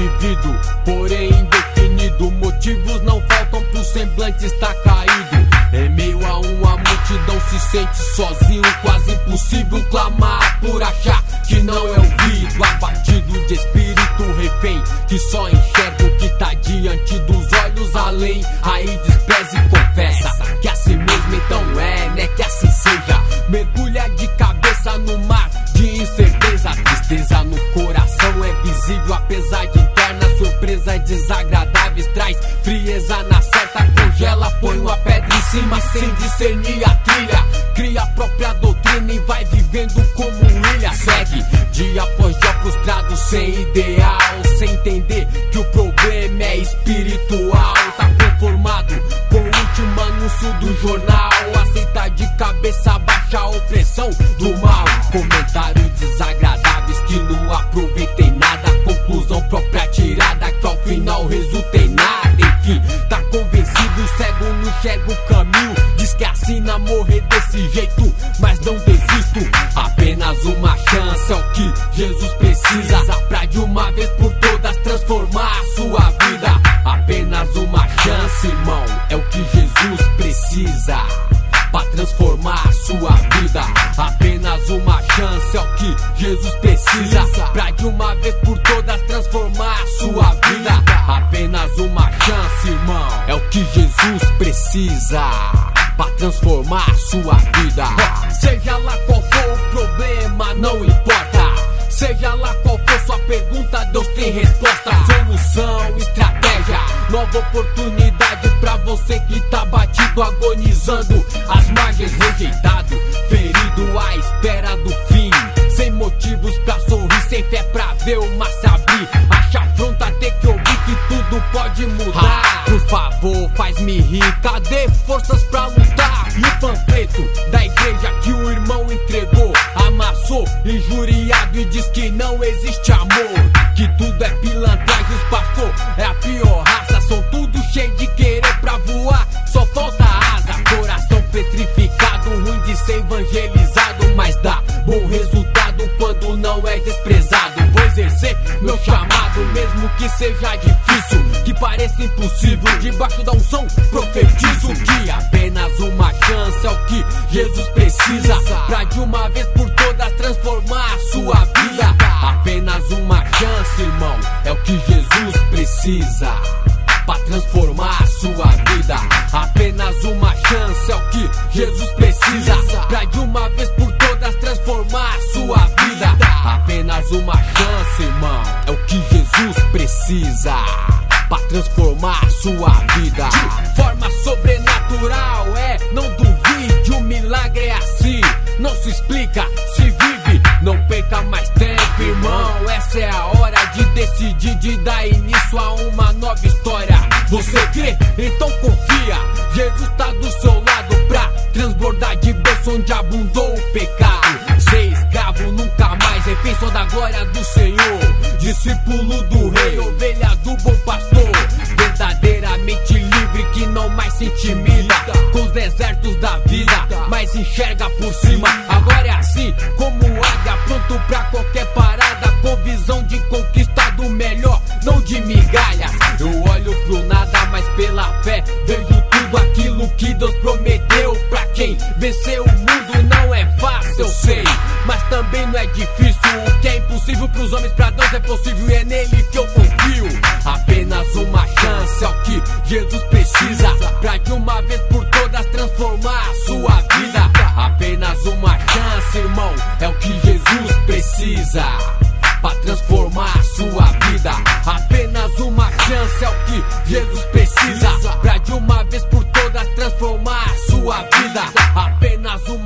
vivido, porém indefinido. Motivos não faltam pro semblante estar caído. Em meio a uma multidão se sente sozinho, quase impossível clamar por achar que não é ouvido. Abatido de espírito refém, que só enxerga o que tá diante dos olhos além. Aí despreza e confessa que assim mesmo então é, né? Que assim seja. Mergulha de cabeça no mar de incerteza. Tristeza no coração é visível, apesar. Surpresas desagradáveis traz frieza na certa. Congela, põe uma pedra em cima sem discernir a trilha. Cria a própria doutrina e vai vivendo como ilha. Segue dia após dia frustrado, sem ideal. Sem entender que o problema é espiritual. Enxerga o caminho. Diz que assina morrer desse jeito, mas não desisto. Apenas uma chance é o que Jesus precisa. Pra de uma vez por todas transformar a sua vida. Apenas uma chance, irmão, é o que Jesus precisa. Pra transformar a sua vida. Apenas uma chance é o que Jesus precisa. Pra de uma vez por todas transformar a sua vida. Precisa. Transformar sua vida. Seja lá qual for o problema, não importa. Seja lá qual for sua pergunta, Deus tem resposta. Solução, estratégia, nova oportunidade pra você que tá batido, agonizando. As margens rejeitado, ferido à espera do fim. Sem motivos pra sorrir, sem fé pra ver o mar se abrir. Pode mudar. Por favor, faz-me rir, cadê forças pra lutar? E o panfleto da igreja que o irmão entregou, amassou, injuriado e diz que não existe amor. Que tudo é pilantragem, os pastor é a pior raça. São tudo cheio de querer pra voar, só falta asa. Coração petrificado, ruim de ser evangelizado, mas dá bom resultado quando não é desprezado. Vou exercer meu chamado, mesmo que seja difícil, pareça impossível. Debaixo da unção, profetizo que apenas uma chance é o que Jesus precisa. Pra de uma vez por todas transformar a sua vida. Apenas uma chance, irmão, é o que Jesus precisa. Pra transformar a sua vida. Apenas uma chance é o que Jesus precisa. Pra de uma vez por todas transformar a sua vida. Apenas uma chance, irmão, é o que Jesus precisa. Transformar sua vida. De forma sobrenatural, é, não duvide, o milagre é assim. Não se explica, se vive, não perca mais tempo, irmão. Essa é a hora de decidir, de dar início a uma nova história. Você crê? Então confia. Jesus tá do seu lado pra transbordar de berço onde abundou o pecado. Ser escravo nunca mais, refém só da glória do Senhor. Discípulo do rei, ovelha mas enxerga por cima. Agora é assim, como águia, pronto pra qualquer parada, com visão de conquista do melhor, não de migalhas. Eu olho pro nada, mas pela fé vejo tudo aquilo que Deus prometeu pra quem venceu o mundo. Não é fácil, eu sei, mas também não é difícil. O que é impossível pros homens, pra Deus é possível e é nele que eu confio. Apenas uma chance é o que Jesus precisa pra de uma vez por todas transformar a sua vida. Precisa pra transformar a sua vida. Apenas uma chance é o que Jesus precisa pra de uma vez por todas transformar a sua vida. Apenas uma.